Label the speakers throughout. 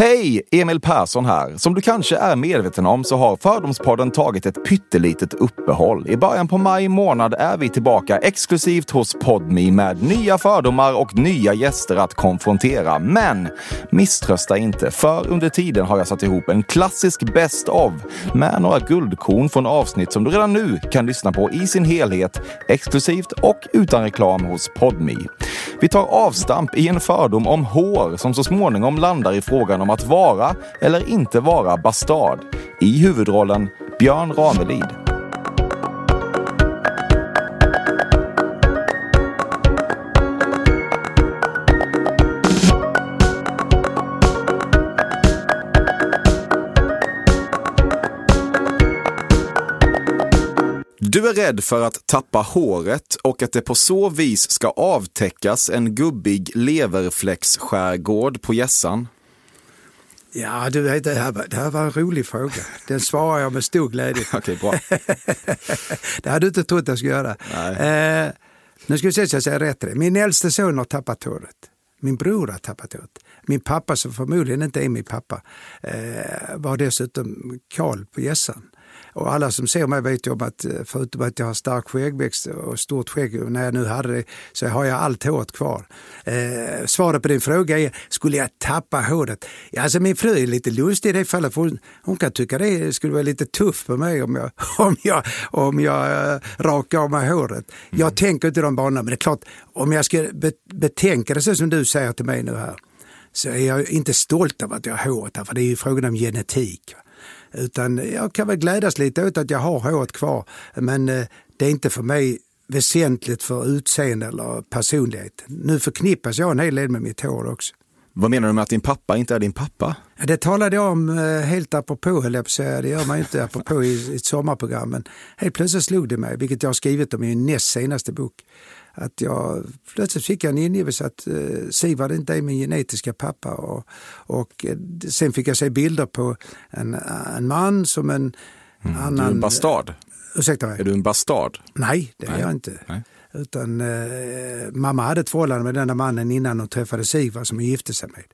Speaker 1: Hej! Emil Persson här. Som du kanske är medveten om så har Fördomspodden tagit ett pyttelitet uppehåll. I början på maj månad är vi tillbaka exklusivt hos Podmi med nya fördomar och nya gäster att konfrontera. Men misströsta inte, för under tiden har jag satt ihop en klassisk Best of med några guldkorn från avsnitt som du redan nu kan lyssna på i sin helhet, exklusivt och utan reklam hos Podmi. Vi tar avstamp i en fördom om hår som så småningom landar i frågan om att vara eller inte vara bastard. I huvudrollen Björn Ranelid. Du är rädd för att tappa håret och att det på så vis ska avtäckas en gubbig leverfläcksskärgård på gässan.
Speaker 2: Ja, du vet, det här, var, det här var en rolig fråga. Den svarar jag med stor glädje
Speaker 1: Okej, bra.
Speaker 2: det hade du inte trott jag skulle göra. Eh, nu ska vi se så jag säger rätt det. Min äldste son har tappat håret. Min bror har tappat håret. Min pappa, som förmodligen inte är min pappa, eh, var dessutom kal på gässan. Och alla som ser mig vet ju om att eh, förutom att jag har stark skäggväxt och stort skägg, och när jag nu hade det, så har jag allt håret kvar. Eh, svaret på din fråga är, skulle jag tappa håret? Ja, alltså min fru är lite lustig i det fallet, för hon, hon kan tycka det skulle vara lite tufft på mig om jag, om jag, om jag uh, rakar av mig håret. Jag mm. tänker inte de banorna, men det är klart, om jag ska be, betänka det så som du säger till mig nu här, så är jag inte stolt över att jag har håret, för det är ju frågan om genetik. Utan jag kan väl glädjas lite åt att jag har håret kvar. Men eh, det är inte för mig väsentligt för utseende eller personlighet. Nu förknippas jag en hel del med mitt hår också.
Speaker 1: Vad menar du med att din pappa inte är din pappa?
Speaker 2: Det talade jag om eh, helt apropå, höll jag på att säga. Det gör man ju inte apropå i ett sommarprogram. Men helt plötsligt slog det mig, vilket jag har skrivit om i min näst senaste bok att jag plötsligt fick jag en ingivelse att eh, Sivad inte är min genetiska pappa. Och, och eh, sen fick jag se bilder på en, en man som en mm. annan... Du är
Speaker 1: en bastard?
Speaker 2: Ursäkta mig?
Speaker 1: Är du en bastard?
Speaker 2: Nej, det är Nej. jag inte. Nej. Utan eh, mamma hade ett förhållande med den där mannen innan hon träffade Sivad som hon gifte sig med.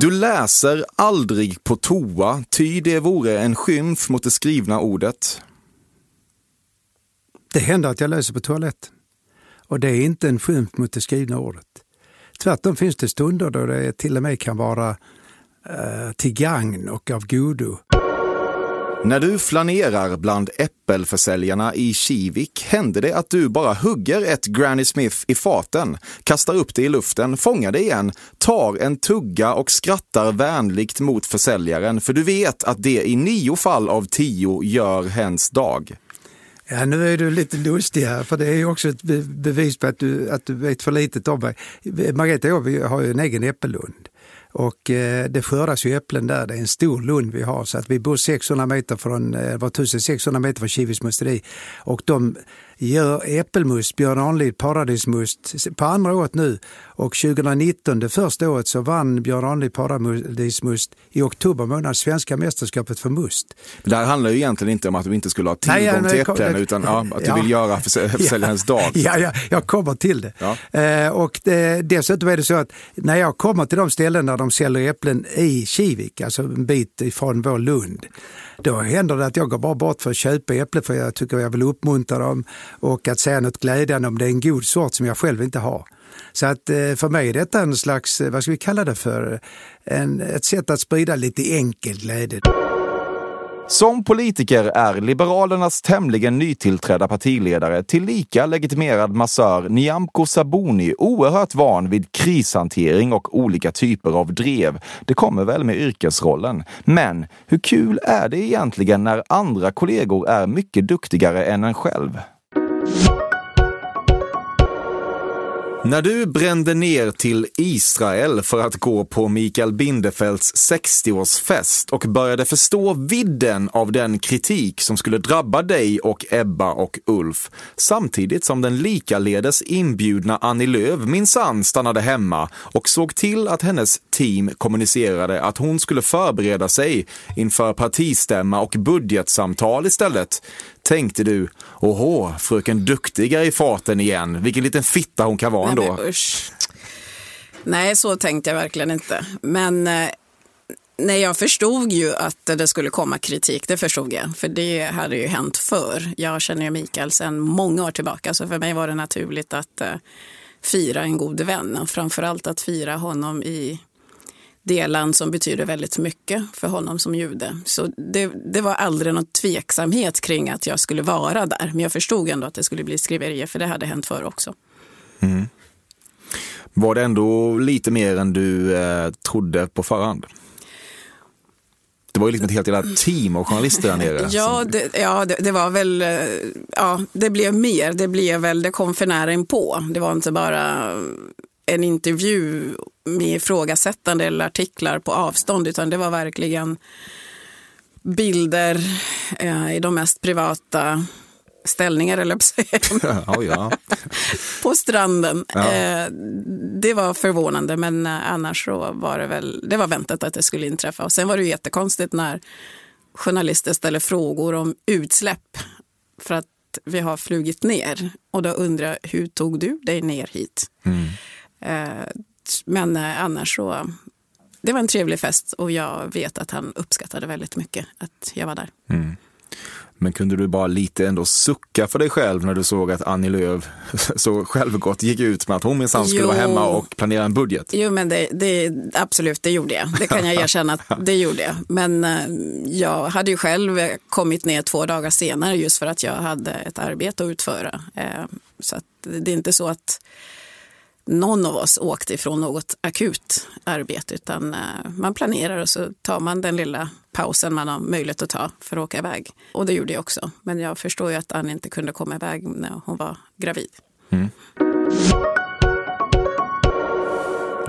Speaker 1: Du läser aldrig på toa, ty det vore en skymf mot det skrivna ordet.
Speaker 2: Det händer att jag läser på toaletten. Och det är inte en skymf mot det skrivna ordet. Tvärtom finns det stunder då det till och med kan vara eh, till gagn och av godo.
Speaker 1: När du flanerar bland äppelförsäljarna i Kivik händer det att du bara hugger ett Granny Smith i faten, kastar upp det i luften, fångar det igen, tar en tugga och skrattar vänligt mot försäljaren för du vet att det i nio fall av tio gör hens dag.
Speaker 2: Ja, nu är du lite lustig här, för det är också ett bevis på att du, att du vet för litet om mig. Margareta och jag har ju en egen äppellund. Och eh, det skördas ju äpplen där, det är en stor lund vi har. Så att vi bor 600 meter från, eh, var 1600 meter från Kivis musteri. Och de gör äppelmust, Björn Ranelid paradismust, på andra året nu. Och 2019, det första året, så vann Björn Ranelid paradismust i oktober månad svenska mästerskapet för must.
Speaker 1: Men det här handlar ju egentligen inte om att du inte skulle ha tillgång till äpplen, utan ja, att du ja, vill göra försäljarens
Speaker 2: ja,
Speaker 1: dag.
Speaker 2: Ja, ja, jag kommer till det. Ja. Eh, och det, dessutom är det så att när jag kommer till de ställen där de säljer äpplen i Kivik, alltså en bit ifrån vår Lund, då händer det att jag går bara bort för att köpa äpplen för jag tycker jag vill uppmuntra dem och att säga något glädjande om det är en god sort som jag själv inte har. Så att eh, för mig är detta en slags, eh, vad ska vi kalla det för, en, ett sätt att sprida lite enkel glädje.
Speaker 1: Som politiker är Liberalernas tämligen nytillträdda partiledare tillika legitimerad massör Nyamko Sabuni oerhört van vid krishantering och olika typer av drev. Det kommer väl med yrkesrollen. Men hur kul är det egentligen när andra kollegor är mycket duktigare än en själv? När du brände ner till Israel för att gå på Mikael Bindefelds 60-årsfest och började förstå vidden av den kritik som skulle drabba dig och Ebba och Ulf, samtidigt som den likaledes inbjudna Annie Lööf minsann stannade hemma och såg till att hennes team kommunicerade att hon skulle förbereda sig inför partistämma och budgetsamtal istället, tänkte du, åhå, fröken Duktiga i farten igen, vilken liten fitta hon kan vara ändå.
Speaker 3: Nej, usch. Nej, så tänkte jag verkligen inte. Men eh, nej, jag förstod ju att det skulle komma kritik, det förstod jag. För det hade ju hänt förr. Jag känner ju Mikael sedan många år tillbaka, så för mig var det naturligt att eh, fira en god vän. Och framförallt att fira honom i det land som betyder väldigt mycket för honom som jude. Så det, det var aldrig någon tveksamhet kring att jag skulle vara där. Men jag förstod ändå att det skulle bli skriverier, för det hade hänt förr också.
Speaker 1: Var det ändå lite mer än du eh, trodde på förhand? Det var ju liksom ett helt jävla team av journalister där nere.
Speaker 3: Ja, det, ja det, det var väl, eh, ja, det blev mer. Det blev väl, det kom för nära inpå. Det var inte bara en intervju med ifrågasättande eller artiklar på avstånd, utan det var verkligen bilder eh, i de mest privata ställningar, eller
Speaker 1: ja, ja.
Speaker 3: på stranden.
Speaker 1: Ja.
Speaker 3: Eh, det var förvånande, men eh, annars så var det väl, det var väntat att det skulle inträffa. Och sen var det ju jättekonstigt när journalister ställer frågor om utsläpp för att vi har flugit ner. Och då undrar jag, hur tog du dig ner hit? Eh, Men eh, annars så, det var en trevlig fest och jag vet att han uppskattade väldigt mycket att jag var där.
Speaker 1: Men kunde du bara lite ändå sucka för dig själv när du såg att Annie Lööf så självgott gick ut med att hon minsann skulle
Speaker 3: Jo.
Speaker 1: vara hemma och planera en budget?
Speaker 3: Jo, men det, det, absolut, det gjorde jag. Det kan jag erkänna att det gjorde jag. Men eh, jag hade ju själv kommit ner två dagar senare just för att jag hade ett arbete att utföra. Eh, Så att det är inte så att någon av oss åkte ifrån något akut arbete utan eh, man planerar och så tar man den lilla pausen man har möjlighet att ta för att åka iväg. Och det gjorde jag också. Men jag förstår ju att Ann inte kunde komma iväg när hon var gravid. Mm.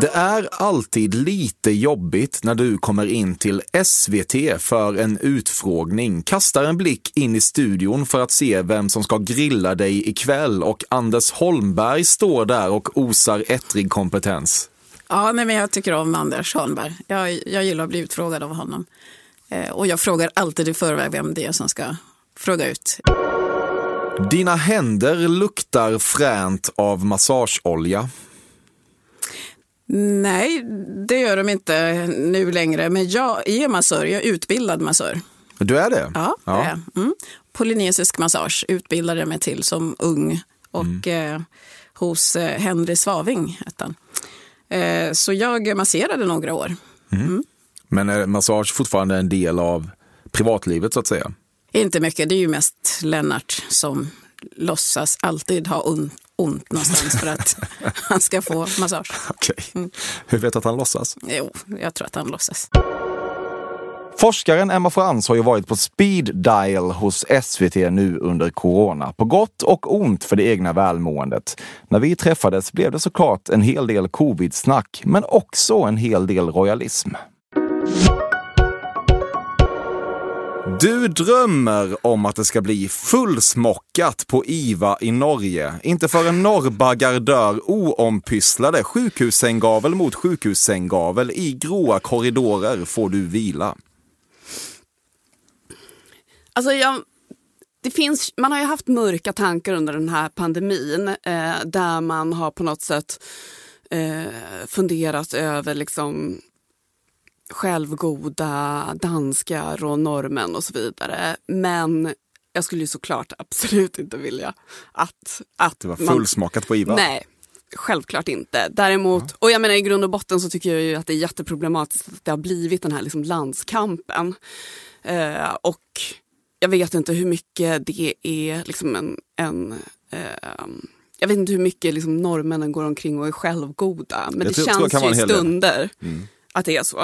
Speaker 1: Det är alltid lite jobbigt när du kommer in till SVT för en utfrågning, kastar en blick in i studion för att se vem som ska grilla dig ikväll och Anders Holmberg står där och osar ettrig kompetens.
Speaker 3: Ja, nej, men jag tycker om Anders Holmberg. Jag, jag gillar att bli utfrågad av honom. Eh, och jag frågar alltid i förväg vem det är som ska fråga ut.
Speaker 1: Dina händer luktar fränt av massageolja.
Speaker 3: Nej, det gör de inte nu längre. Men jag är massör, jag är utbildad massör.
Speaker 1: Du är det?
Speaker 3: Ja, det är. Mm. Polynesisk massage utbildade jag mig till som ung och eh, hos eh, Henry Svaving hette han. Eh, så jag masserade några år.
Speaker 1: Men är massage fortfarande en del av privatlivet så att säga?
Speaker 3: Inte mycket, det är ju mest Lennart som låtsas alltid ha on- ont någonstans för att han ska få massage.
Speaker 1: Okej. Hur vet du att han låtsas?
Speaker 3: Jo, jag tror att han låtsas.
Speaker 1: Forskaren Emma Frans har ju varit på speed dial hos SVT nu under corona. På gott och ont för det egna välmåendet. När vi träffades blev det såklart en hel del covid-snack, men också en hel del royalism. Du drömmer om att det ska bli fullsmockat på IVA i Norge. Inte förrän norrbaggar dör oompysslade sjukhussänggavel mot sjukhussänggavel i gråa korridorer får du vila.
Speaker 4: Alltså jag, det finns, man har ju haft mörka tankar under den här pandemin eh, där man har på något sätt eh, funderat över liksom självgoda danskar och norrmän och så vidare. Men jag skulle ju såklart absolut inte vilja att... att
Speaker 1: Det var
Speaker 4: man-
Speaker 1: fullsmakat på IVA.
Speaker 4: Nej, självklart inte. Däremot, och jag menar i grund och botten så tycker jag ju att det är jätteproblematiskt att det har blivit den här liksom landskampen. Eh, och jag vet inte hur mycket det är liksom en, en eh, jag vet inte hur mycket liksom norrmännen går omkring och är självgoda. Men
Speaker 1: Jag
Speaker 4: det
Speaker 1: tror- tror
Speaker 4: känns
Speaker 1: vara
Speaker 4: ju i
Speaker 1: del. Mm.
Speaker 4: Att det är så.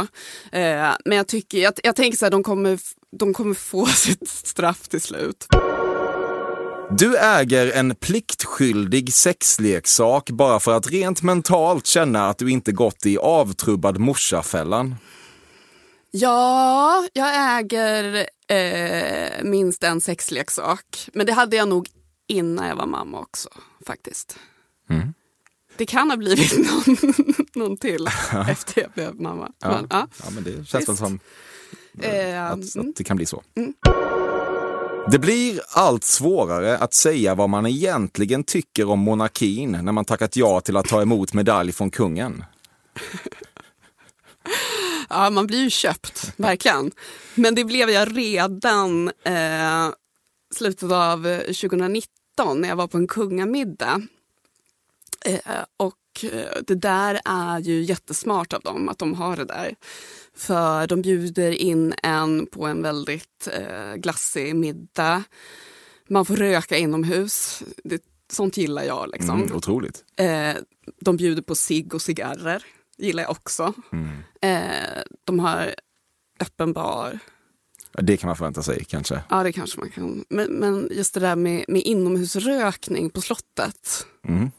Speaker 4: Eh, men jag, tycker, jag, jag tänker så här, de kommer, de kommer få sitt straff till slut.
Speaker 1: Du äger en pliktskyldig sexleksak bara för att rent mentalt känna att du inte gått i avtrubbad morsafällan.
Speaker 4: Ja, jag äger eh, minst en sexleksak. Men det hade jag nog innan jag var mamma också, faktiskt.
Speaker 1: Mm.
Speaker 4: Det kan ha blivit någon, någon till efter jag blev mamma.
Speaker 1: Ja.
Speaker 4: Men, ja.
Speaker 1: Ja, men det känns väl som
Speaker 4: Eh,
Speaker 1: att,
Speaker 4: mm.
Speaker 1: att det kan bli så.
Speaker 4: Mm.
Speaker 1: Det blir allt svårare att säga vad man egentligen tycker om monarkin när man tackat ja till att ta emot medalj från kungen.
Speaker 4: Ja, man blir ju köpt, verkligen. Men det blev jag redan eh, slutet av eh, 2019 när jag var på en kungamiddag. Eh, och eh, det där är ju jättesmart av dem att de har det där. För de bjuder in en på en väldigt eh, glassig middag. Man får röka inomhus. Det, sånt gillar jag. Liksom.
Speaker 1: Mm, otroligt.
Speaker 4: Eh, de bjuder på cigg och cigarrer. gillar jag också.
Speaker 1: Mm.
Speaker 4: Eh, de har öppen bar.
Speaker 1: Det kan man förvänta sig kanske.
Speaker 4: Ja, det kanske man kan. Men, men just det där med, med inomhusrökning på slottet.
Speaker 1: Mm.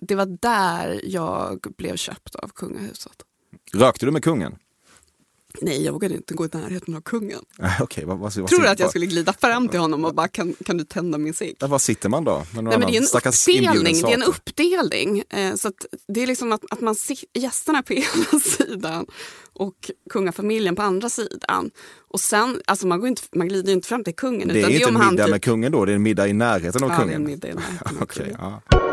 Speaker 4: Det var där jag blev köpt av kungahuset.
Speaker 1: Rökte du med kungen?
Speaker 4: Nej, jag vågade inte gå i närheten av kungen.
Speaker 1: Nej, Okej, vad, vad, vad,
Speaker 4: Tror du att jag skulle glida fram till honom och bara kan, kan du tända min cigg?
Speaker 1: Var, sitter man då?
Speaker 4: Nej, men det är en uppdelning. Det är en uppdelning. Eh, så det är liksom att, att man ser gästerna på ena sidan och kungafamiljen på andra sidan. Och sen, alltså man, går inte, man glider ju inte fram till kungen.
Speaker 1: Det är
Speaker 4: utan
Speaker 1: inte
Speaker 4: om
Speaker 1: en
Speaker 4: han
Speaker 1: middag
Speaker 4: typ-
Speaker 1: med kungen då, det är en middag i närheten av
Speaker 4: Ja, det är en
Speaker 1: kungen?
Speaker 4: middag i närheten av kungen.
Speaker 1: ja.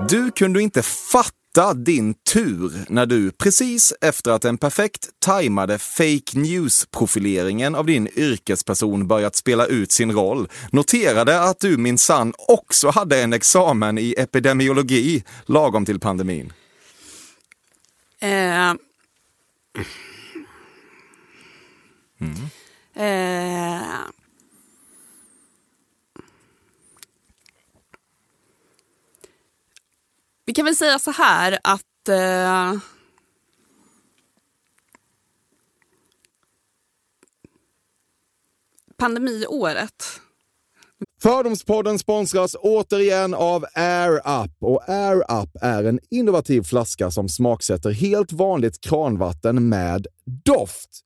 Speaker 1: Du kunde inte fatta din tur när du precis efter att den perfekt tajmade fake news-profileringen av din yrkesperson börjat spela ut sin roll noterade att du minsann också hade en examen i epidemiologi lagom till pandemin.
Speaker 4: Eh, eh, vi kan väl säga så här att eh, pandemiåret
Speaker 1: Fördomspodden sponsras återigen av Air Up. Och Air Up är en innovativ flaska som smaksätter helt vanligt kranvatten med doft.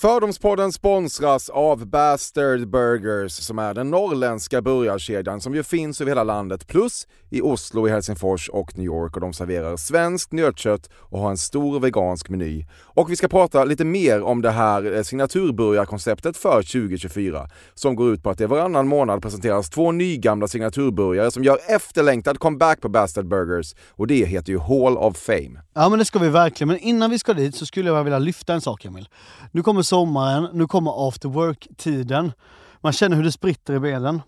Speaker 1: Fördomspodden sponsras av Bastard Burgers som är den norrländska burgarkedjan som ju finns över hela landet plus i Oslo, i Helsingfors och New York och de serverar svenskt nötkött och har en stor vegansk meny. Och vi ska prata lite mer om det här eh, signaturburgarkonceptet för 2024 som går ut på att det varannan månad presenteras två nygamla signaturburgare som gör efterlängtad comeback på Bastard Burgers och det heter ju Hall of Fame.
Speaker 5: Ja men det ska vi verkligen, men innan vi ska dit så skulle jag vilja lyfta en sak Emil. Nu kommer sommaren, nu kommer after work-tiden. Man känner hur det spritter i benen.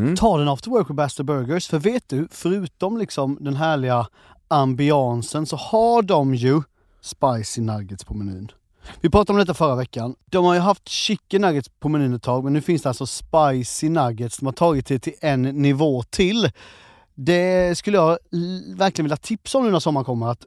Speaker 1: Mm.
Speaker 5: Ta den after work med Bastard Burgers, för vet du, förutom liksom den härliga ambiansen så har de ju spicy nuggets på menyn. Vi pratade om detta förra veckan. De har ju haft chicken nuggets på menyn ett tag, men nu finns det alltså spicy nuggets. De har tagit det till en nivå till. Det skulle jag verkligen vilja tipsa om nu när sommaren kommer. Att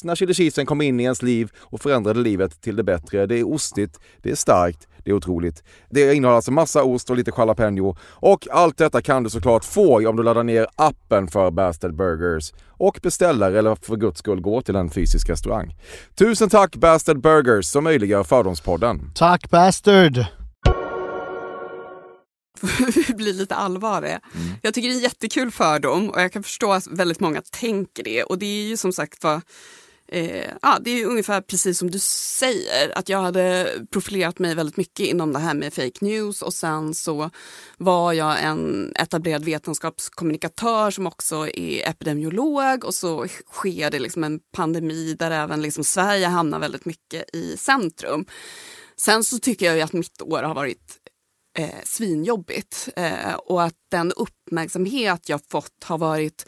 Speaker 1: när chili cheesen kom in i ens liv och förändrade livet till det bättre. Det är ostigt, det är starkt, det är otroligt. Det innehåller alltså massa ost och lite jalapeno. Och allt detta kan du såklart få om du laddar ner appen för Bastard Burgers och beställer eller för guds skull går till en fysisk restaurang. Tusen tack Bastard Burgers som möjliggör Fördomspodden.
Speaker 5: Tack Bastard!
Speaker 4: vi blir lite allvarliga. Jag tycker det är en jättekul fördom och jag kan förstå att väldigt många tänker det. Och det är ju som sagt var, eh, ah, det är ju ungefär precis som du säger. Att jag hade profilerat mig väldigt mycket inom det här med fake news och sen så var jag en etablerad vetenskapskommunikatör som också är epidemiolog och så sker det liksom en pandemi där även liksom Sverige hamnar väldigt mycket i centrum. Sen så tycker jag ju att mitt år har varit eh, svinjobbigt eh, och att den uppmärksamhet jag fått har varit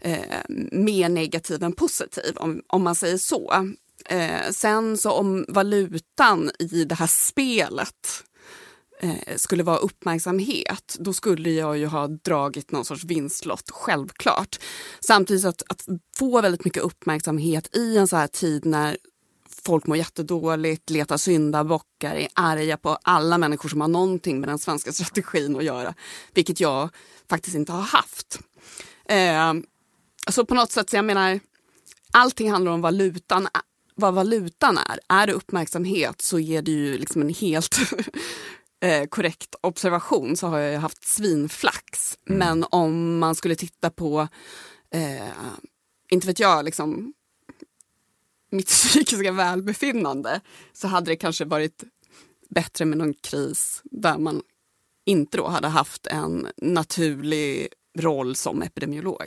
Speaker 4: eh, mer negativ än positiv, om, om man säger så. Eh, sen så om valutan i det här spelet eh, skulle vara uppmärksamhet, då skulle jag ju ha dragit någon sorts vinstlott, självklart. Samtidigt att, att få väldigt mycket uppmärksamhet i en så här tid när folk mår jättedåligt, letar syndabockar, är arga på alla människor som har någonting med den svenska strategin att göra, vilket jag faktiskt inte har haft. Eh, så på något sätt, så jag menar, allting handlar om valutan, vad valutan är. Är det uppmärksamhet så är det ju liksom en helt eh, korrekt observation så har jag ju haft svinflax. Men om man skulle titta på, eh, inte vet jag, liksom mitt psykiska välbefinnande så hade det kanske varit bättre med någon kris där man inte då hade haft en naturlig roll som epidemiolog.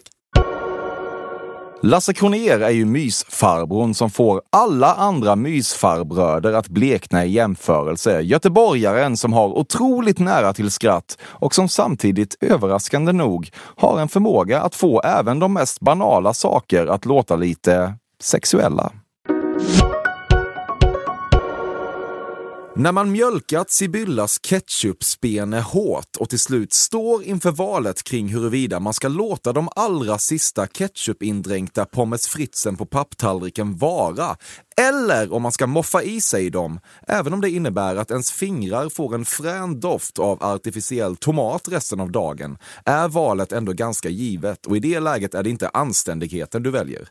Speaker 1: Lasse Kronér är ju mysfarbrorn som får alla andra mysfarbröder att blekna i jämförelse. Göteborgaren som har otroligt nära till skratt och som samtidigt överraskande nog har en förmåga att få även de mest banala saker att låta lite sexuella. När man mjölkat Sibyllas ketchupspene hårt och till slut står inför valet kring huruvida man ska låta de allra sista ketchupindränkta pommes fritesen på papptallriken vara eller om man ska moffa i sig dem, även om det innebär att ens fingrar får en frän doft av artificiell tomat resten av dagen, är valet ändå ganska givet och i det läget är det inte anständigheten du väljer.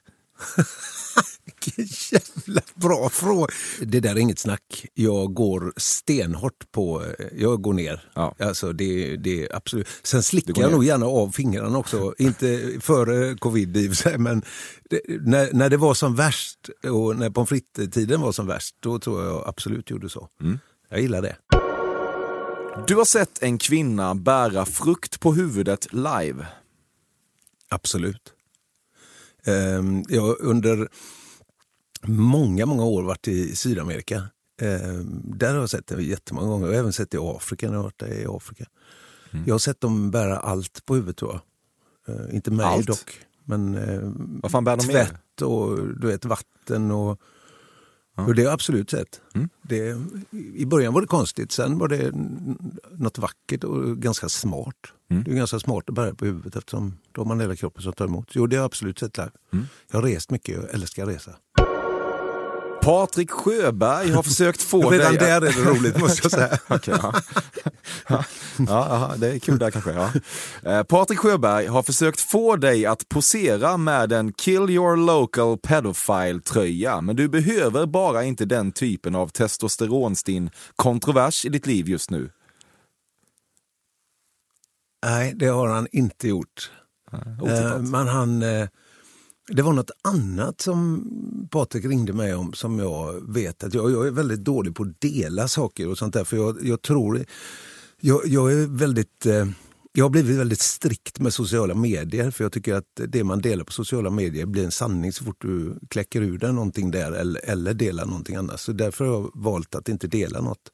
Speaker 6: Vilken jävla bra fråga. Det där är inget snack. Jag går stenhårt på... Jag går ner.
Speaker 1: Ja.
Speaker 6: Alltså det, det är absolut. Sen slickar jag nog gärna av fingrarna också. Inte före covid i men det, när, när det var som värst och när pommes frites-tiden var som värst, då tror jag absolut gjorde så.
Speaker 1: Mm.
Speaker 6: Jag gillar det.
Speaker 1: Du har sett en kvinna bära frukt på huvudet live.
Speaker 6: Absolut. Ehm, jag under många, många år varit i Sydamerika. Ehm, där har jag sett det jättemånga gånger. Jag har även sett det i Afrika när jag varit där i Afrika. Jag har sett dem bära allt på huvudet tror jag. Ehm, inte mig
Speaker 1: Allt?
Speaker 6: dock. Men ehm,
Speaker 1: Vad fan bär de
Speaker 6: tvätt och du vet, vatten och, och det har jag absolut sett.
Speaker 1: Mm.
Speaker 6: Det, I början var det konstigt, sen var det något vackert och ganska smart.
Speaker 1: Mm.
Speaker 6: Det är ganska smart att bära på huvudet eftersom då har man hela kroppen som tar emot. Jo, det har jag absolut sett live.
Speaker 1: Mm.
Speaker 6: Jag har rest mycket, jag älskar att resa.
Speaker 1: Patrik Sjöberg har försökt få
Speaker 6: Redan
Speaker 1: dig...
Speaker 6: där är det roligt måste jag säga.
Speaker 1: Okej, ja. Ja, ja, det är kul där kanske. Ja. Eh, Patrik Sjöberg har försökt få dig att posera med en Kill your local pedophile-tröja, men du behöver bara inte den typen av testosteronstinn kontrovers i ditt liv just nu.
Speaker 6: Nej, det har han inte gjort.
Speaker 1: Otippat.
Speaker 6: Eh, men han... Det var något annat som Patrik ringde mig om som jag vet att jag, jag är väldigt dålig på att dela saker och sånt där. För jag, jag tror... Jag, jag är väldigt... Eh, jag har blivit väldigt strikt med sociala medier för jag tycker att det man delar på sociala medier blir en sanning så fort du kläcker ur dig någonting där eller, eller delar någonting annat. Så därför har jag valt att inte dela något.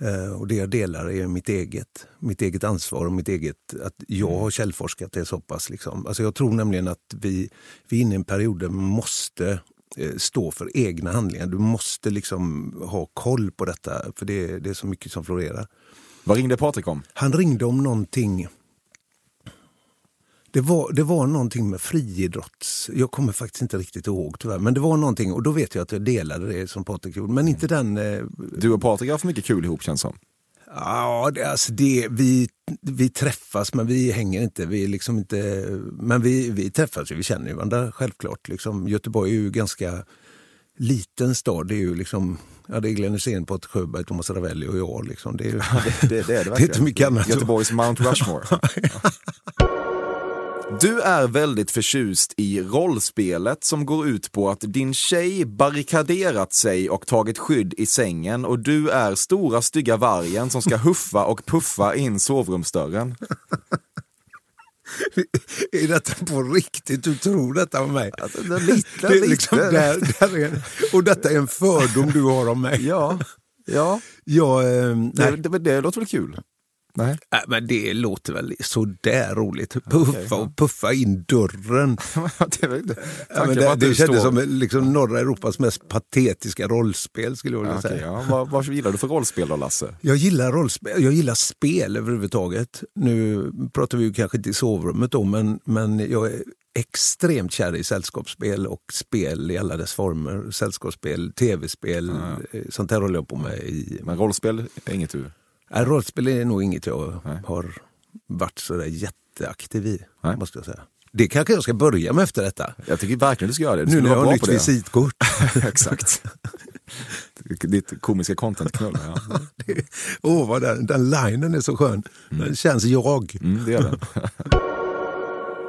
Speaker 6: Eh, Och det jag delar är mitt eget, mitt eget ansvar och mitt eget, att jag har källforskat det så pass. Liksom. Alltså jag tror nämligen att vi, vi är inne i en period där man måste eh, stå för egna handlingar. Du måste liksom ha koll på detta, för det, det är så mycket som florerar.
Speaker 1: Vad ringde Patrik om?
Speaker 6: Han ringde om någonting. Det var, det var någonting med friidrotts... Jag kommer faktiskt inte riktigt ihåg tyvärr. Men det var någonting och då vet jag att jag delade det som Patrik gjorde. Men inte den... Eh,
Speaker 1: Du och Patrik har för mycket kul ihop känns som.
Speaker 6: Ja, det, alltså det, vi, vi träffas men vi hänger inte. Vi liksom inte men vi, vi träffas ju, vi känner ju varandra självklart. Liksom, Göteborg är ju ganska liten stad. Det är ju liksom, ja, det är Glenn Hysén, Patrik Sjöberg, Thomas Ravelli och jag. Liksom. Det, är,
Speaker 1: Det, det, det är det
Speaker 6: det är inte mycket annat.
Speaker 1: Göteborgs Mount Rushmore. Du är väldigt förtjust i rollspelet som går ut på att din tjej barrikaderat sig och tagit skydd i sängen och du är stora stygga vargen som ska huffa och puffa in sovrumsdörren.
Speaker 6: är detta på riktigt? Du tror detta om mig?
Speaker 1: Alltså, det lite,
Speaker 6: Det är liksom där, där är och detta är en fördom du har om mig.
Speaker 1: Ja, ja.
Speaker 6: Jag, eh,
Speaker 1: Det,
Speaker 6: nej.
Speaker 1: det, det låter väl kul? Nej.
Speaker 6: Nej, men det låter väl sådär roligt. Puffa
Speaker 1: Okej, ja.
Speaker 6: och puffa in dörren.
Speaker 1: det inte.
Speaker 6: Ja, men det det kändes som liksom norra Europas mest patetiska rollspel skulle jag vilja
Speaker 1: Ja, okej,
Speaker 6: säga.
Speaker 1: ja. vad, vad gillar du för rollspel då, Lasse?
Speaker 6: Jag gillar rollspel, jag gillar spel överhuvudtaget. Nu pratar vi ju kanske inte i sovrummet då, men, men jag är extremt kär i sällskapsspel och spel i alla dess former. Sällskapsspel, tv-spel, eh, sånt här håller jag på med i...
Speaker 1: Men rollspel är inget du...
Speaker 6: Nej, rollspel är nog inget jag
Speaker 1: Nej.
Speaker 6: har varit så där jätteaktiv i,
Speaker 1: Nej.
Speaker 6: måste jag säga. Det kanske jag ska börja med efter detta.
Speaker 1: Jag tycker verkligen du ska göra det. Du
Speaker 6: Nu när jag har nytt visitkort.
Speaker 1: Exakt. Ditt komiska content-knull. Ja.
Speaker 6: Åh, vad den, den linen är så skön. Den känns jag.
Speaker 1: Mm, det gör den.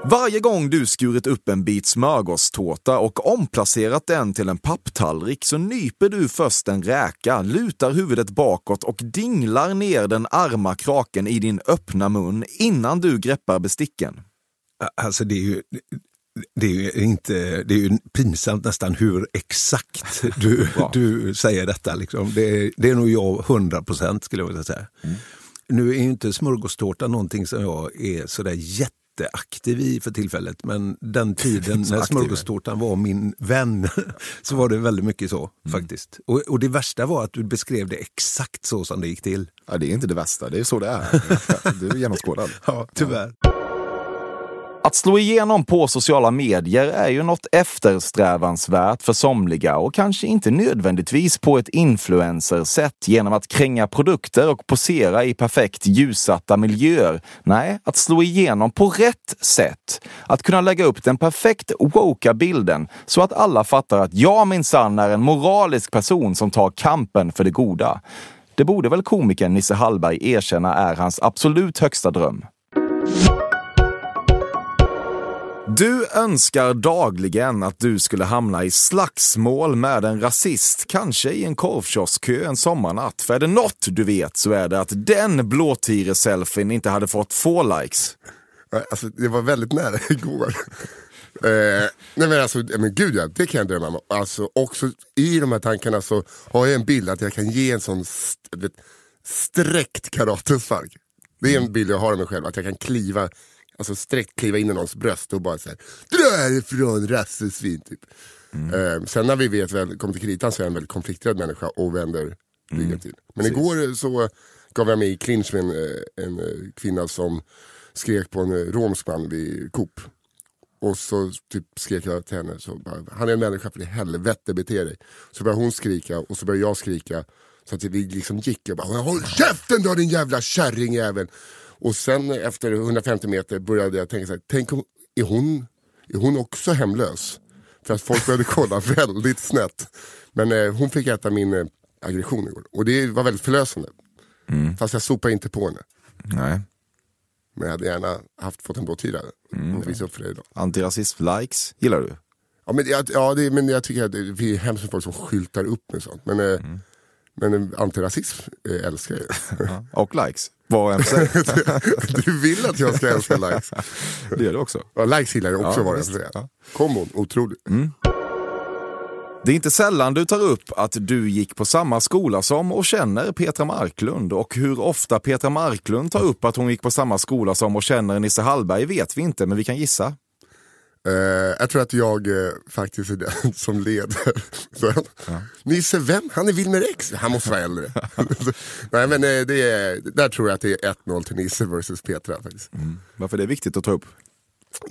Speaker 1: Varje gång du skurit upp en bit smörgåstårta och omplacerat den till en papptallrik så nyper du först en räka, lutar huvudet bakåt och dinglar ner den arma kraken i din öppna mun innan du greppar besticken.
Speaker 6: Alltså det är ju... Det är ju inte, det är ju pinsamt nästan hur exakt du, du säger detta. Liksom. Det, är, det är nog jag 100 procent skulle jag vilja säga.
Speaker 1: Mm.
Speaker 6: Nu är ju inte smörgåstårta någonting som jag är sådär jätteaktiv i för tillfället. Men den tiden när smörgåstårtan var min vän så var det väldigt mycket så
Speaker 1: Mm.
Speaker 6: faktiskt. Och, och det värsta var att du beskrev det exakt så som det gick till.
Speaker 1: Ja, det är inte det värsta, det är så det är. Du är genomskådad.
Speaker 6: Ja, tyvärr.
Speaker 1: Att slå igenom på sociala medier är ju något eftersträvansvärt för somliga och kanske inte nödvändigtvis på ett influencersätt genom att kränga produkter och posera i perfekt ljussatta miljöer. Nej, att slå igenom på rätt sätt. Att kunna lägga upp den perfekt woka bilden så att alla fattar att jag minsann är en moralisk person som tar kampen för det goda. Det borde väl komikern Nisse Hallberg erkänna är hans absolut högsta dröm. Du önskar dagligen att du skulle hamna i slagsmål med en rasist, kanske i en korvkioskkö en sommarnatt. För är det något du vet så är det att den blåtire-selfien inte hade fått få likes.
Speaker 7: Alltså, det var väldigt nära igår. Eh, nej men alltså, men gud ja, det kan jag drömma om. Alltså, också i de här tankarna så har jag en bild att jag kan ge en sån st- vet, sträckt karatespark. Det är en bild jag har av mig själv, att jag kan kliva, alltså sträckt kliva in i någons bröst och bara säga dra härifrån rassesvin typ. Eh, sen när vi vet, väl, kom till kritan så är jag en väldigt konflikträdd människa och vänder ryggen till. Men igår så gav jag mig i clinch med en, eh, en eh, kvinna som skrek på en eh, romsk man vid Coop. Och så typ skrek jag till henne, så bara, han är en människa för i helvete bete dig. Så började hon skrika och så började jag skrika. Så att vi liksom gick, jag bara håll käften då din jävla kärringjävel. Och sen efter 150 meter började jag tänka så här, tänk om, är hon, är hon också hemlös? För att folk började kolla väldigt snett. Men eh, hon fick äta min eh, aggression igår. Och det var väldigt förlösande. Fast jag sopade inte på henne.
Speaker 1: Nej.
Speaker 7: Men jag hade gärna haft, fått en blåtira och visa upp för dig idag.
Speaker 1: Antirasism-likes gillar du?
Speaker 7: Ja, men, ja, det, men jag tycker att det är hemskt med folk som skyltar upp med sånt. Men, eh, men antirasism eh, älskar jag.
Speaker 1: Ja. Och likes? En för sig.
Speaker 7: Du vill att jag ska älska likes.
Speaker 1: Det gör du också.
Speaker 7: Ja, likes gillar jag också
Speaker 1: Ja,
Speaker 7: vad jag säga.
Speaker 1: Ja.
Speaker 7: Kombon, otrolig.
Speaker 1: Det är inte sällan du tar upp att du gick på samma skola som och känner Petra Marklund. Och hur ofta Petra Marklund tar upp att hon gick på samma skola som och känner Nisse Hallberg vet vi inte, men vi kan gissa.
Speaker 7: Eh, jag tror att jag eh, faktiskt är den som leder. Så, Nisse, vem? Han är Wilmer X. Han måste vara äldre. Nej men eh, det är, där tror jag att det är 1-0 till Nisse versus Petra. Faktiskt.
Speaker 1: Varför det är viktigt att ta upp?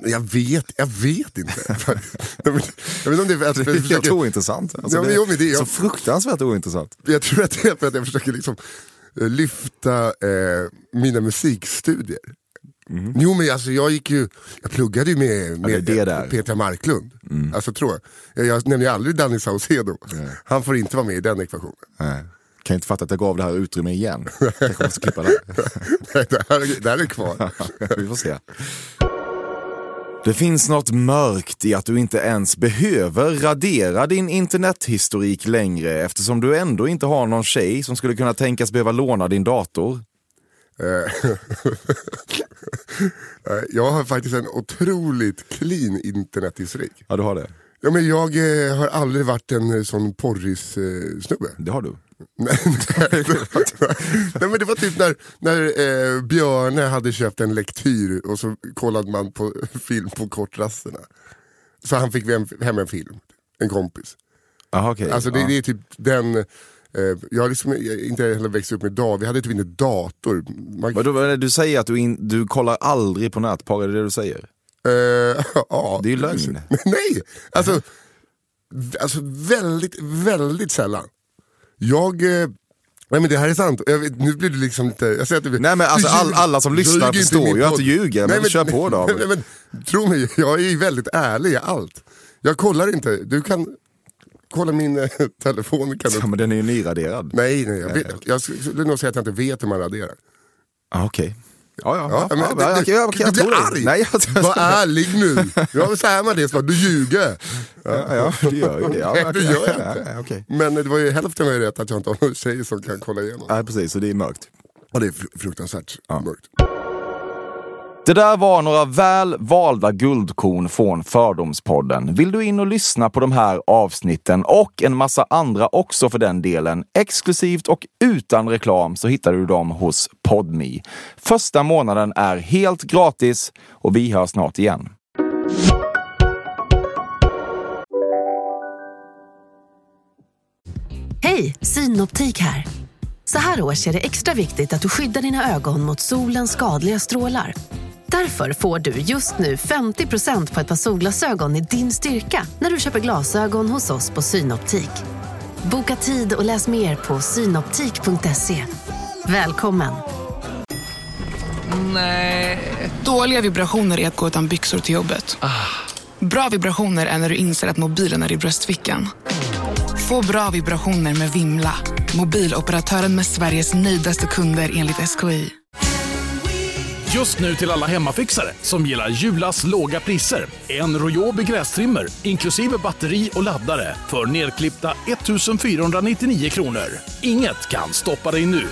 Speaker 7: Jag vet, jag vet inte. jag, vet, jag vet om det är att
Speaker 1: Det är helt
Speaker 7: försöker,
Speaker 1: ointressant. Alltså,
Speaker 7: Ja, men
Speaker 1: det
Speaker 7: jo, men det är-
Speaker 1: så fruktansvärt ointressant.
Speaker 7: jag tror att det är för att jag försöker liksom lyfta eh, mina musikstudier. Jo men alltså jag gick ju, jag pluggade ju med,
Speaker 1: det
Speaker 7: med
Speaker 1: det. Mm.
Speaker 7: Petra Marklund. Alltså tror jag. Jag, nämner ju aldrig Danny Saucedo. Han får inte vara med i den ekvationen.
Speaker 1: Nej. Kan inte fatta att jag gav det här utrymme igen. Jag måste klippa det.
Speaker 7: Nej, det, här, det här är kvar.
Speaker 1: Vi får se. Det finns något mörkt i att du inte ens behöver radera din internethistorik längre eftersom du ändå inte har någon tjej som skulle kunna tänkas behöva låna din dator.
Speaker 7: Eh, eh, jag har faktiskt en otroligt clean internethistorik.
Speaker 1: Ja, du har det.
Speaker 7: Ja, men jag eh, har aldrig varit en eh, sån porris-snubbe.
Speaker 1: Det har du.
Speaker 7: Nej, Nej men det var typ när, när eh, Björne hade köpt en lektyr och så kollade man på film på kortrasterna. Så han fick hem, hem en film, en kompis.
Speaker 1: Aha, okay.
Speaker 7: Alltså det,
Speaker 1: ja.
Speaker 7: det är typ den, eh, jag har liksom inte heller växt upp med dag, vi hade typ inte dator. Man,
Speaker 1: Vadå, du säger att du, in, du kollar aldrig på nätporr, är det det du säger?
Speaker 7: eh, ja,
Speaker 1: Det är ju lögn.
Speaker 7: Nej, alltså, alltså väldigt, väldigt sällan. Jag, eh, nej men det här är sant, vet, nu blir du liksom inte, jag säger att du,
Speaker 1: Nej, men alltså,
Speaker 7: du
Speaker 1: all- alla som lyssnar förstår ju att du ljuger, men kör på då.
Speaker 7: Nej, men, tro mig, jag är ju väldigt ärlig i allt. Jag kollar inte, du kan kolla min eh, telefon. Kan
Speaker 1: Ja, men den är ju nyraderad.
Speaker 7: nej, nej, jag, vet, jag skulle nog säga att jag inte vet hur man raderar.
Speaker 1: Ah, Okej. Ja, ja.
Speaker 7: Ja, men
Speaker 1: jag
Speaker 7: du blir arg.
Speaker 1: Nej, jag,
Speaker 7: Var ärlig nu. Så är man det, så du ljuger.
Speaker 1: ja, ja, du gör ju det. Ja,
Speaker 7: det gör jag
Speaker 1: Ja, okej.
Speaker 7: Men det var ju hälften ju rätt att jag inte har någon tjej som kan kolla igenom.
Speaker 1: Nej, precis, så det är mörkt.
Speaker 7: Ja, det är fr- fruktansvärt mörkt.
Speaker 1: Det där var några väl valda guldkorn från Fördomspodden. Vill du in och lyssna på de här avsnitten och en massa andra också för den delen, exklusivt och utan reklam så hittar du dem hos Podmi. Första månaden är helt gratis och vi hörs snart igen.
Speaker 8: Hej, Synoptik här. Så här års är det extra viktigt att du skyddar dina ögon mot solens skadliga strålar. Därför får du just nu 50% på ett par solglasögon i din styrka när du köper glasögon hos oss på Synoptik. Boka tid och läs mer på synoptik.se. Välkommen!
Speaker 9: Nej. Dåliga vibrationer är att gå utan byxor till jobbet. Bra vibrationer är när du inser att mobilen är i bröstfickan. Få bra vibrationer med Vimla. Mobiloperatören med Sveriges nöjdaste kunder enligt SKI.
Speaker 10: Just nu till alla hemmafixare som gillar Julas låga priser. En Royobi grästrimmer inklusive batteri och laddare för nedklippta 1 499 kronor. Inget kan stoppa dig nu.